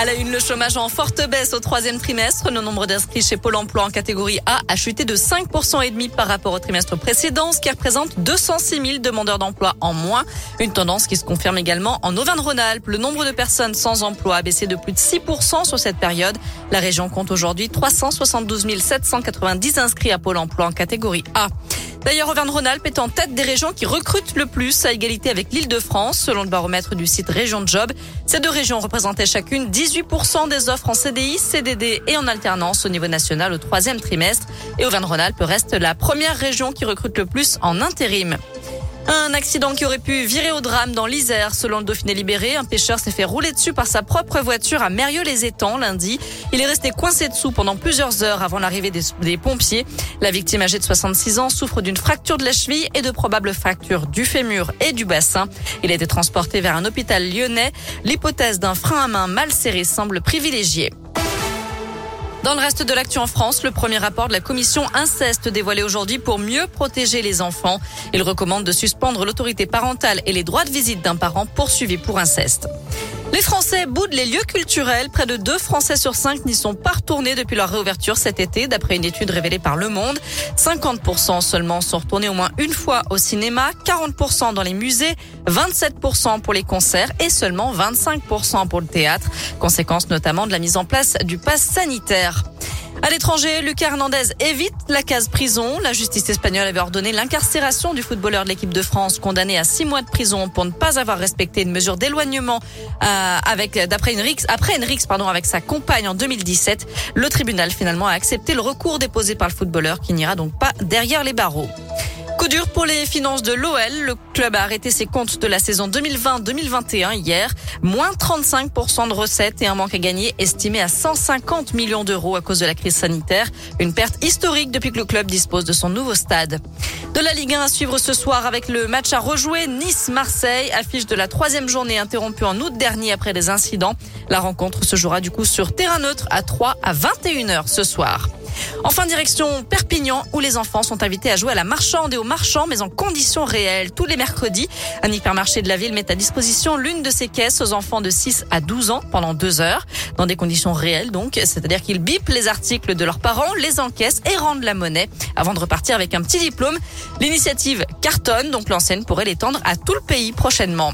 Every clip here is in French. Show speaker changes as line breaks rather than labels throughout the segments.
À la une, le chômage en forte baisse au troisième trimestre. Le nombre d'inscrits chez Pôle emploi en catégorie A a chuté de 5% et demi par rapport au trimestre précédent, ce qui représente 206 000 demandeurs d'emploi en moins. Une tendance qui se confirme également en Auvergne-Rhône-Alpes. Le nombre de personnes sans emploi a baissé de plus de 6% sur cette période. La région compte aujourd'hui 372 790 inscrits à Pôle emploi en catégorie A. D'ailleurs, Auvergne-Rhône-Alpes est en tête des régions qui recrutent le plus à égalité avec l'île de France, selon le baromètre du site Région Job. Ces deux régions représentaient chacune 18% des offres en CDI, CDD et en alternance au niveau national au troisième trimestre. Et Auvergne-Rhône-Alpes reste la première région qui recrute le plus en intérim. Un accident qui aurait pu virer au drame dans l'Isère. Selon le Dauphiné libéré, un pêcheur s'est fait rouler dessus par sa propre voiture à Mérieux-les-Étangs lundi. Il est resté coincé dessous pendant plusieurs heures avant l'arrivée des, pompiers. La victime âgée de 66 ans souffre d'une fracture de la cheville et de probables fractures du fémur et du bassin. Il a été transporté vers un hôpital lyonnais. L'hypothèse d'un frein à main mal serré semble privilégiée. Dans le reste de l'actu en France, le premier rapport de la commission inceste dévoilé aujourd'hui pour mieux protéger les enfants. Il recommande de suspendre l'autorité parentale et les droits de visite d'un parent poursuivi pour inceste. Les Français boudent les lieux culturels. Près de 2 Français sur 5 n'y sont pas retournés depuis leur réouverture cet été, d'après une étude révélée par Le Monde. 50% seulement sont retournés au moins une fois au cinéma, 40% dans les musées, 27% pour les concerts et seulement 25% pour le théâtre. Conséquence notamment de la mise en place du pass sanitaire. À l'étranger, Lucas Hernandez évite la case prison. La justice espagnole avait ordonné l'incarcération du footballeur de l'équipe de France condamné à six mois de prison pour ne pas avoir respecté une mesure d'éloignement euh, avec d'après après une pardon avec sa compagne en 2017. Le tribunal finalement a accepté le recours déposé par le footballeur qui n'ira donc pas derrière les barreaux. Dur pour les finances de l'OL. Le club a arrêté ses comptes de la saison 2020-2021 hier. Moins 35% de recettes et un manque à gagner estimé à 150 millions d'euros à cause de la crise sanitaire. Une perte historique depuis que le club dispose de son nouveau stade. De la Ligue 1 à suivre ce soir avec le match à rejouer Nice-Marseille, affiche de la troisième journée interrompue en août dernier après des incidents. La rencontre se jouera du coup sur terrain neutre à 3 à 21h ce soir. Enfin, direction Perpignan, où les enfants sont invités à jouer à la marchande et au marchand, mais en conditions réelles. Tous les mercredis, un hypermarché de la ville met à disposition l'une de ses caisses aux enfants de 6 à 12 ans pendant deux heures, dans des conditions réelles donc, c'est-à-dire qu'ils bipent les articles de leurs parents, les encaissent et rendent la monnaie avant de repartir avec un petit diplôme. L'initiative cartonne, donc l'enseigne pourrait l'étendre à tout le pays prochainement.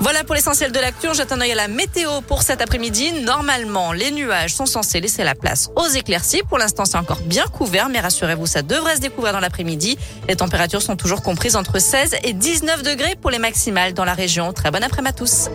Voilà pour l'essentiel de l'actu. Jette un œil à la météo pour cet après-midi. Normalement, les nuages sont censés laisser la place aux éclaircies. Pour l'instant, c'est encore bien couvert, mais rassurez-vous, ça devrait se découvrir dans l'après-midi. Les températures sont toujours comprises entre 16 et 19 degrés pour les maximales dans la région. Très bon après-midi à tous.